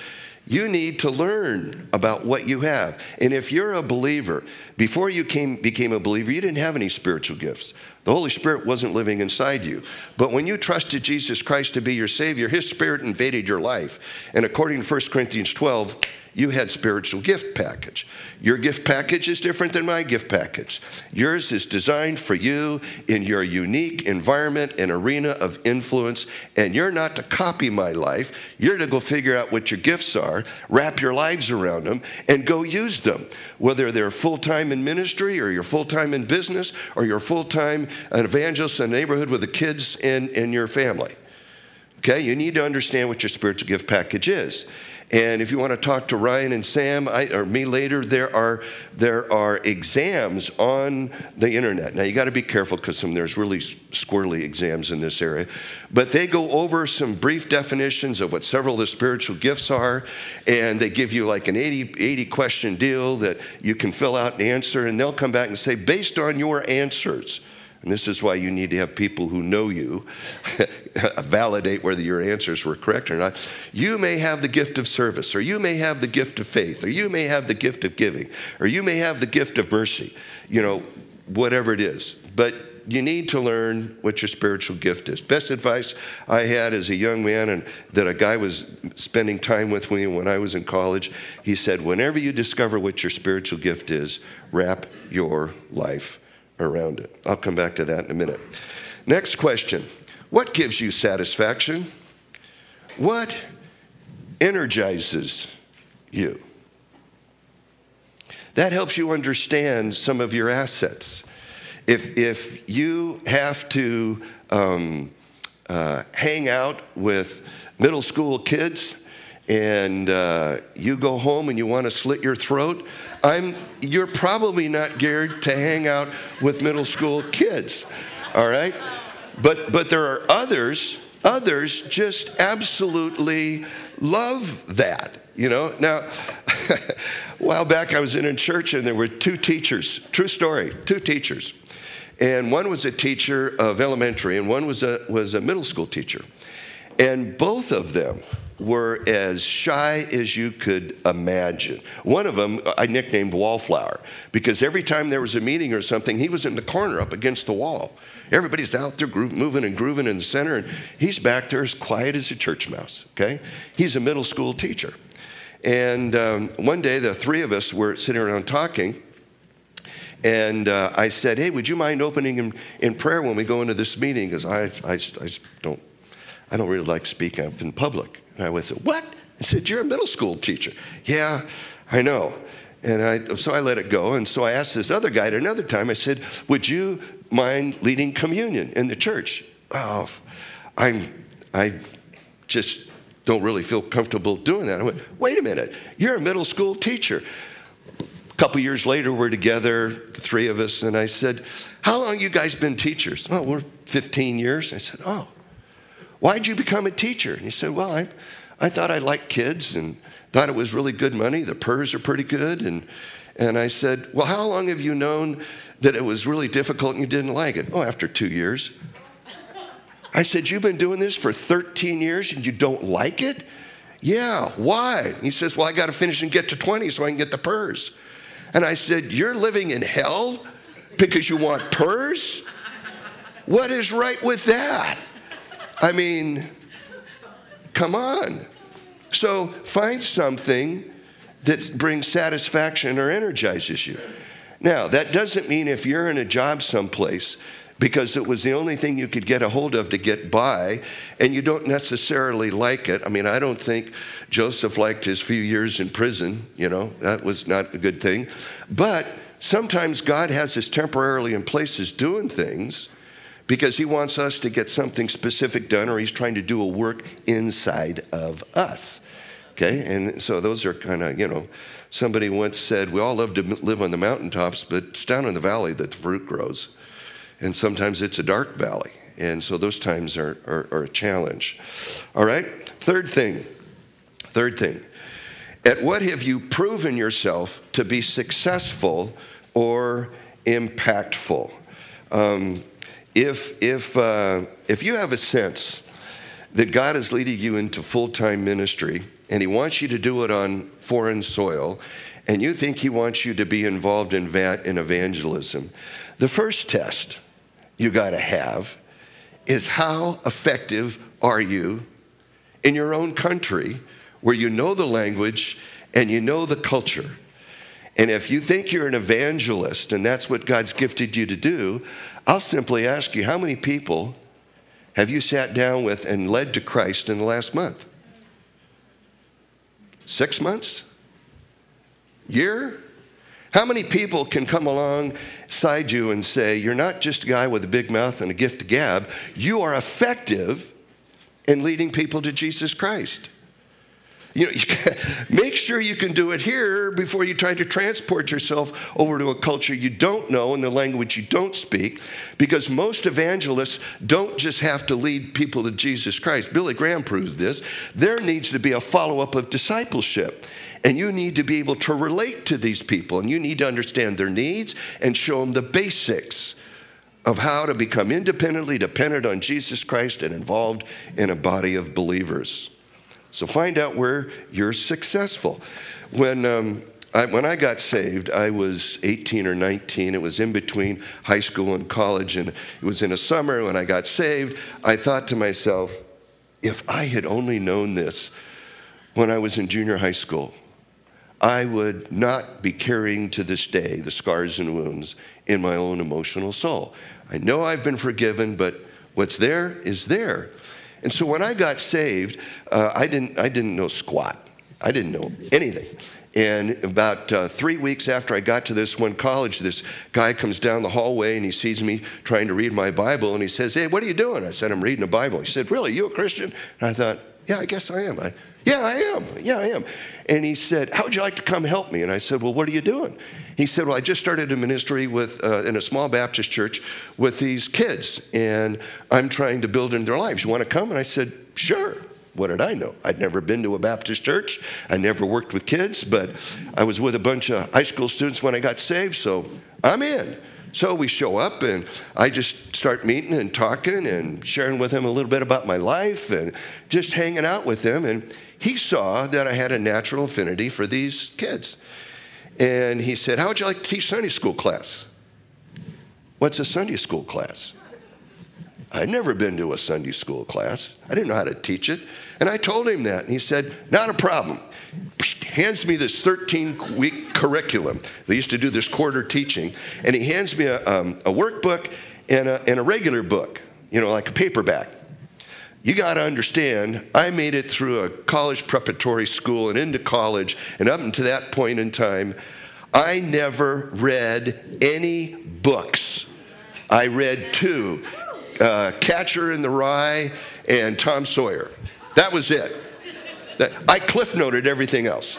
you need to learn about what you have. And if you're a believer, before you came, became a believer, you didn't have any spiritual gifts. The Holy Spirit wasn't living inside you. But when you trusted Jesus Christ to be your Savior, His Spirit invaded your life. And according to 1 Corinthians 12, you had spiritual gift package. Your gift package is different than my gift package. Yours is designed for you in your unique environment and arena of influence, and you're not to copy my life. You're to go figure out what your gifts are, wrap your lives around them, and go use them. Whether they're full time in ministry, or you're full time in business, or you're full time an evangelist in a neighborhood with the kids in, in your family. Okay, you need to understand what your spiritual gift package is. And if you want to talk to Ryan and Sam I, or me later, there are, there are exams on the internet. Now, you got to be careful because there's really squirrely exams in this area. But they go over some brief definitions of what several of the spiritual gifts are, and they give you like an 80, 80 question deal that you can fill out and answer, and they'll come back and say, based on your answers, and this is why you need to have people who know you validate whether your answers were correct or not. You may have the gift of service, or you may have the gift of faith, or you may have the gift of giving, or you may have the gift of mercy, you know, whatever it is. But you need to learn what your spiritual gift is. Best advice I had as a young man, and that a guy was spending time with me when I was in college, he said, Whenever you discover what your spiritual gift is, wrap your life around it. I'll come back to that in a minute. Next question What gives you satisfaction? What energizes you? That helps you understand some of your assets. If, if you have to um, uh, hang out with middle school kids and uh, you go home and you want to slit your throat, I'm, you're probably not geared to hang out with middle school kids, all right? But, but there are others, others just absolutely love that, you know? Now, a while back I was in a church and there were two teachers, true story, two teachers. And one was a teacher of elementary and one was a, was a middle school teacher. And both of them were as shy as you could imagine. One of them I nicknamed Wallflower because every time there was a meeting or something, he was in the corner up against the wall. Everybody's out there moving and grooving in the center, and he's back there as quiet as a church mouse, okay? He's a middle school teacher. And um, one day, the three of us were sitting around talking, and uh, I said, Hey, would you mind opening in, in prayer when we go into this meeting? Because I, I, I, don't, I don't really like speaking up in public. And I went, What? I said, You're a middle school teacher. Yeah, I know. And I, so I let it go. And so I asked this other guy at another time, I said, Would you mind leading communion in the church? Oh, I'm, I just don't really feel comfortable doing that. I went, Wait a minute, you're a middle school teacher. A couple years later, we're together, the three of us, and I said, How long you guys been teachers? Oh, we're 15 years. I said, Oh, Why'd you become a teacher? And he said, Well, I, I thought I liked kids and thought it was really good money. The PERS are pretty good. And, and I said, Well, how long have you known that it was really difficult and you didn't like it? Oh, after two years. I said, You've been doing this for 13 years and you don't like it? Yeah, why? He says, Well, I got to finish and get to 20 so I can get the PERS. And I said, You're living in hell because you want PERS? What is right with that? I mean, come on. So find something that brings satisfaction or energizes you. Now, that doesn't mean if you're in a job someplace because it was the only thing you could get a hold of to get by, and you don't necessarily like it. I mean, I don't think Joseph liked his few years in prison, you know, that was not a good thing. But sometimes God has us temporarily in places doing things because he wants us to get something specific done or he's trying to do a work inside of us. Okay, and so those are kind of, you know, somebody once said, We all love to live on the mountaintops, but it's down in the valley that the fruit grows. And sometimes it's a dark valley. And so those times are, are, are a challenge. All right, third thing. Third thing. At what have you proven yourself to be successful or impactful? Um, if, if, uh, if you have a sense that God is leading you into full time ministry and He wants you to do it on foreign soil, and you think He wants you to be involved in, va- in evangelism, the first test you got to have is how effective are you in your own country where you know the language and you know the culture? And if you think you're an evangelist and that's what God's gifted you to do, I'll simply ask you how many people have you sat down with and led to Christ in the last month? Six months? Year? How many people can come alongside you and say, You're not just a guy with a big mouth and a gift to gab, you are effective in leading people to Jesus Christ? You know, make sure you can do it here before you try to transport yourself over to a culture you don't know and the language you don't speak. Because most evangelists don't just have to lead people to Jesus Christ. Billy Graham proves this. There needs to be a follow up of discipleship. And you need to be able to relate to these people, and you need to understand their needs and show them the basics of how to become independently dependent on Jesus Christ and involved in a body of believers. So find out where you're successful. When, um, I, when I got saved, I was 18 or 19. It was in between high school and college, and it was in a summer when I got saved. I thought to myself, if I had only known this when I was in junior high school, I would not be carrying to this day the scars and wounds in my own emotional soul. I know I've been forgiven, but what's there is there. And so when I got saved, uh, I, didn't, I didn't know squat. I didn't know anything. And about uh, three weeks after I got to this one college, this guy comes down the hallway and he sees me trying to read my Bible and he says, Hey, what are you doing? I said, I'm reading the Bible. He said, Really? You a Christian? And I thought, Yeah, I guess I am. I, yeah, I am. Yeah, I am. And he said, How would you like to come help me? And I said, Well, what are you doing? He said, Well, I just started a ministry with, uh, in a small Baptist church with these kids, and I'm trying to build in their lives. You want to come? And I said, Sure. What did I know? I'd never been to a Baptist church. I never worked with kids, but I was with a bunch of high school students when I got saved, so I'm in. So we show up, and I just start meeting and talking and sharing with him a little bit about my life and just hanging out with him. And he saw that I had a natural affinity for these kids. And he said, How would you like to teach Sunday school class? What's a Sunday school class? I'd never been to a Sunday school class. I didn't know how to teach it. And I told him that. And he said, Not a problem. Hands me this 13 week curriculum. They used to do this quarter teaching. And he hands me a, um, a workbook and a, and a regular book, you know, like a paperback you got to understand, I made it through a college preparatory school and into college, and up until that point in time, I never read any books. I read two uh, Catcher in the Rye and Tom Sawyer. That was it. I cliff noted everything else.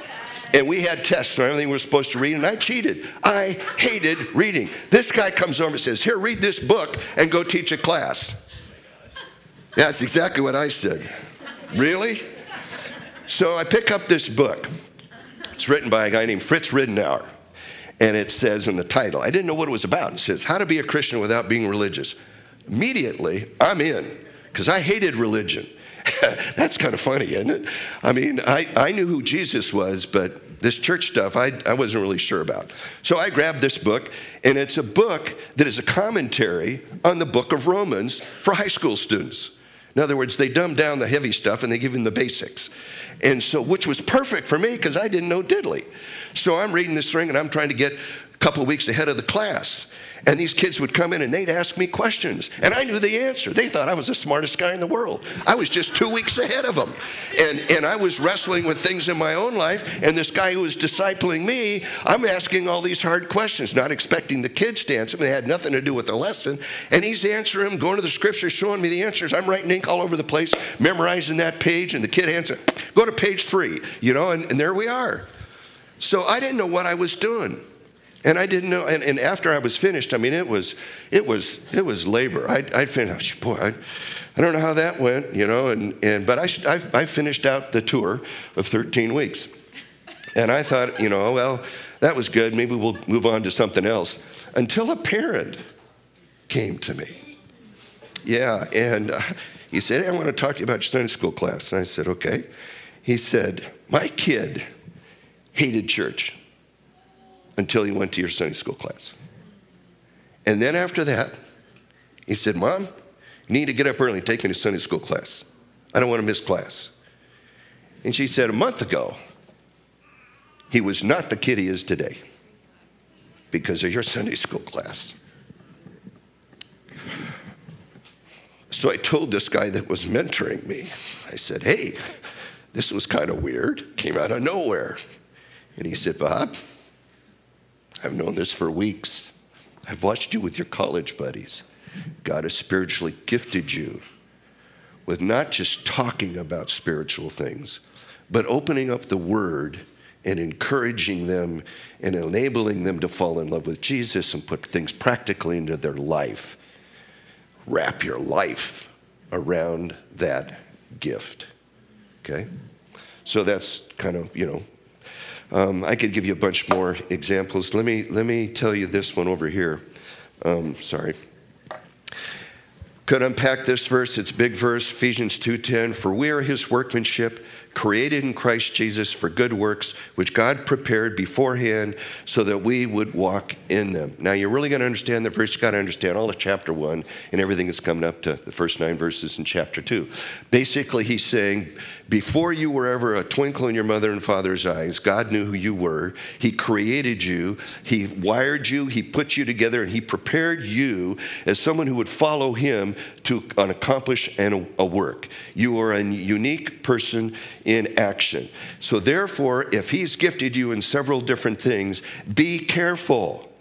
And we had tests on everything we were supposed to read, and I cheated. I hated reading. This guy comes over and says, Here, read this book and go teach a class. That's exactly what I said. Really? So I pick up this book. It's written by a guy named Fritz Ridenour. And it says in the title, I didn't know what it was about. It says, How to Be a Christian Without Being Religious. Immediately, I'm in, because I hated religion. That's kind of funny, isn't it? I mean, I, I knew who Jesus was, but this church stuff I, I wasn't really sure about. So I grabbed this book, and it's a book that is a commentary on the book of Romans for high school students. In other words, they dumb down the heavy stuff and they give him the basics. And so, which was perfect for me because I didn't know diddly. So I'm reading this thing and I'm trying to get a couple of weeks ahead of the class. And these kids would come in and they'd ask me questions. And I knew the answer. They thought I was the smartest guy in the world. I was just two weeks ahead of them. And, and I was wrestling with things in my own life. And this guy who was discipling me, I'm asking all these hard questions, not expecting the kids to answer them. They had nothing to do with the lesson. And he's answering them, going to the scriptures, showing me the answers. I'm writing ink all over the place, memorizing that page. And the kid answers, go to page three, you know, and, and there we are. So I didn't know what I was doing. And I didn't know. And, and, after I was finished, I mean, it was, it was, it was labor. I, I finished. Boy, I, I don't know how that went, you know. And, and but I, I, I finished out the tour of 13 weeks, and I thought, you know, well, that was good. Maybe we'll move on to something else. Until a parent came to me. Yeah, and uh, he said, hey, I want to talk to you about your Sunday school class. And I said, okay. He said, my kid hated church until he went to your Sunday school class. And then after that, he said, Mom, you need to get up early and take me to Sunday school class. I don't want to miss class. And she said, A month ago, he was not the kid he is today because of your Sunday school class. So I told this guy that was mentoring me, I said, Hey, this was kind of weird, came out of nowhere. And he said, Bob, I've known this for weeks. I've watched you with your college buddies. God has spiritually gifted you with not just talking about spiritual things, but opening up the Word and encouraging them and enabling them to fall in love with Jesus and put things practically into their life. Wrap your life around that gift. Okay? So that's kind of, you know, um, I could give you a bunch more examples. Let me, let me tell you this one over here. Um, sorry. Could unpack this verse. It's a big verse, Ephesians 2:10. For we are his workmanship, created in Christ Jesus for good works, which God prepared beforehand so that we would walk in them. Now, you're really going to understand the verse, you've got to understand all of chapter one and everything that's coming up to the first nine verses in chapter two. Basically, he's saying, before you were ever a twinkle in your mother and father's eyes, God knew who you were. He created you, He wired you, He put you together, and He prepared you as someone who would follow Him to accomplish a work. You are a unique person in action. So, therefore, if He's gifted you in several different things, be careful.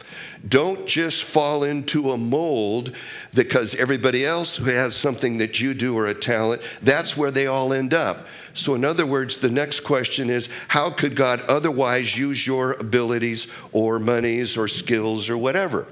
Don't just fall into a mold because everybody else who has something that you do or a talent, that's where they all end up. So, in other words, the next question is how could God otherwise use your abilities or monies or skills or whatever?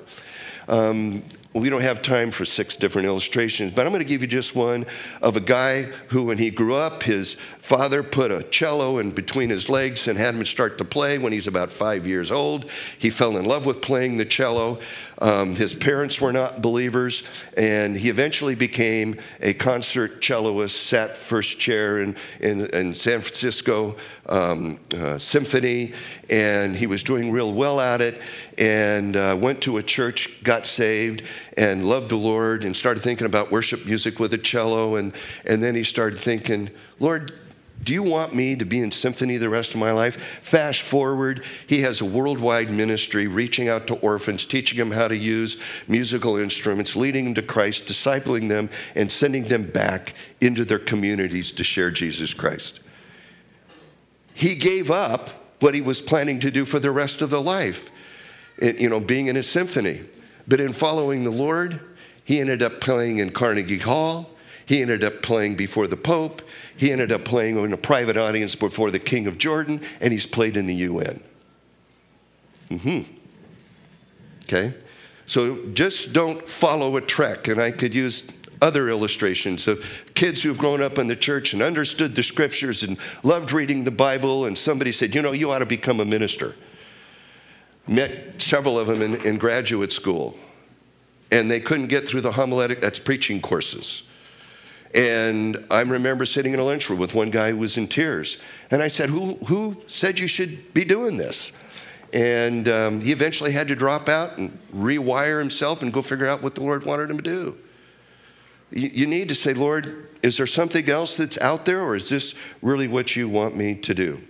Um, we don't have time for six different illustrations, but I'm going to give you just one of a guy who, when he grew up, his father put a cello in between his legs and had him start to play when he's about five years old. He fell in love with playing the cello. Um, his parents were not believers, and he eventually became a concert celloist, sat first chair in, in, in San Francisco um, uh, Symphony, and he was doing real well at it, and uh, went to a church, got saved, and loved the Lord, and started thinking about worship music with a cello, and, and then he started thinking, Lord, do you want me to be in symphony the rest of my life? Fast forward, he has a worldwide ministry reaching out to orphans, teaching them how to use musical instruments, leading them to Christ, discipling them, and sending them back into their communities to share Jesus Christ. He gave up what he was planning to do for the rest of the life, eh, you know, being in a symphony. But in following the Lord, he ended up playing in Carnegie Hall. He ended up playing before the Pope. He ended up playing in a private audience before the King of Jordan, and he's played in the UN. hmm Okay? So just don't follow a trek. And I could use other illustrations of kids who've grown up in the church and understood the scriptures and loved reading the Bible, and somebody said, You know, you ought to become a minister. Met several of them in, in graduate school, and they couldn't get through the homiletic, that's preaching courses. And I remember sitting in a lunchroom with one guy who was in tears. And I said, Who, who said you should be doing this? And um, he eventually had to drop out and rewire himself and go figure out what the Lord wanted him to do. You, you need to say, Lord, is there something else that's out there, or is this really what you want me to do?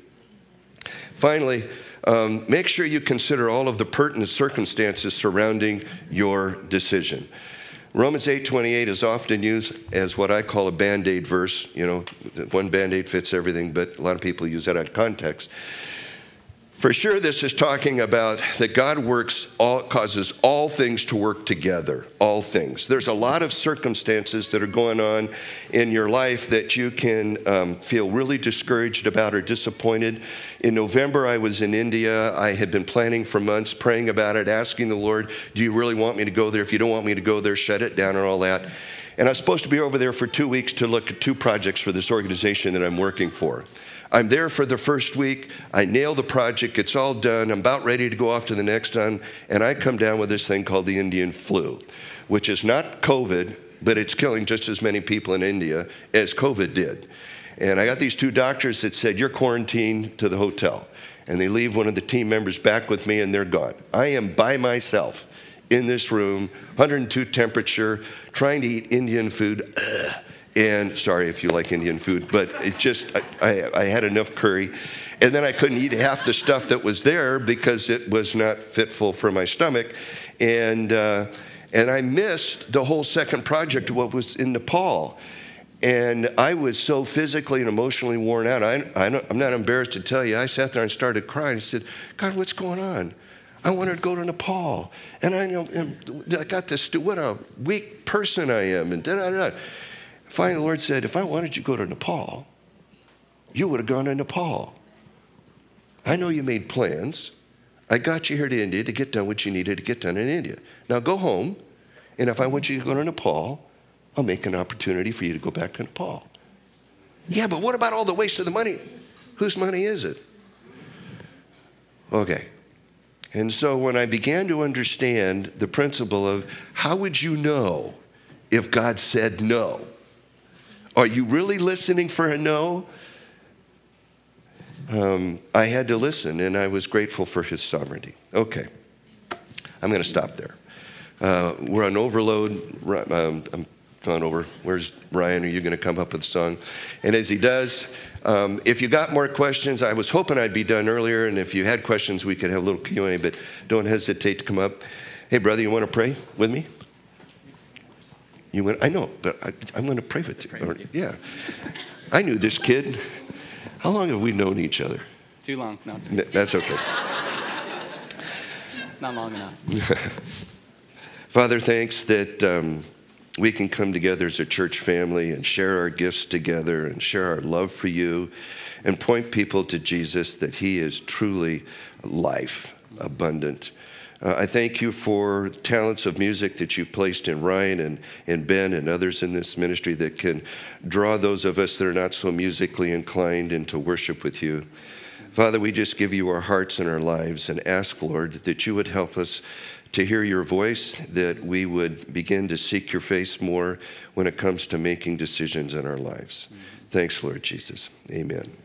Finally, um, make sure you consider all of the pertinent circumstances surrounding your decision. Romans 8:28 is often used as what I call a band-aid verse. You know, one band-aid fits everything, but a lot of people use that out of context. For sure, this is talking about that God works, all, causes all things to work together, all things. There's a lot of circumstances that are going on in your life that you can um, feel really discouraged about or disappointed. In November, I was in India. I had been planning for months, praying about it, asking the Lord, Do you really want me to go there? If you don't want me to go there, shut it down and all that. And I was supposed to be over there for two weeks to look at two projects for this organization that I'm working for. I'm there for the first week. I nail the project. It's all done. I'm about ready to go off to the next one. And I come down with this thing called the Indian flu, which is not COVID, but it's killing just as many people in India as COVID did. And I got these two doctors that said, You're quarantined to the hotel. And they leave one of the team members back with me, and they're gone. I am by myself in this room, 102 temperature, trying to eat Indian food. And sorry if you like Indian food, but it just, I, I, had enough curry. And then I couldn't eat half the stuff that was there because it was not fitful for my stomach. And, uh, and I missed the whole second project of what was in Nepal. And I was so physically and emotionally worn out. I, am not embarrassed to tell you, I sat there and started crying. I said, God, what's going on? I wanted to go to Nepal. And I, know, I got this, what a weak person I am. And da da da. Finally, the Lord said, If I wanted you to go to Nepal, you would have gone to Nepal. I know you made plans. I got you here to India to get done what you needed to get done in India. Now go home, and if I want you to go to Nepal, I'll make an opportunity for you to go back to Nepal. Yeah, but what about all the waste of the money? Whose money is it? Okay. And so when I began to understand the principle of how would you know if God said no? Are you really listening for a no? Um, I had to listen, and I was grateful for his sovereignty. Okay, I'm going to stop there. Uh, we're on overload. Um, I'm going over. Where's Ryan? Are you going to come up with a song? And as he does, um, if you got more questions, I was hoping I'd be done earlier, and if you had questions, we could have a little Q&A. But don't hesitate to come up. Hey, brother, you want to pray with me? You went, I know, but I, am going to pray with you. Yeah. I knew this kid. How long have we known each other? Too long. No, That's okay. Not long enough. Father, thanks that um, we can come together as a church family and share our gifts together and share our love for you and point people to Jesus that He is truly life abundant. Uh, I thank you for talents of music that you've placed in Ryan and, and Ben and others in this ministry that can draw those of us that are not so musically inclined into worship with you. Father, we just give you our hearts and our lives and ask, Lord, that you would help us to hear your voice, that we would begin to seek your face more when it comes to making decisions in our lives. Thanks, Lord Jesus. Amen.